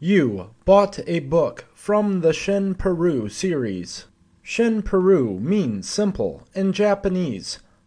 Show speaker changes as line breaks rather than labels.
You bought a book from the Shin Peru series. Shin Peru means simple in Japanese.